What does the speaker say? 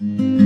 Mm-hmm.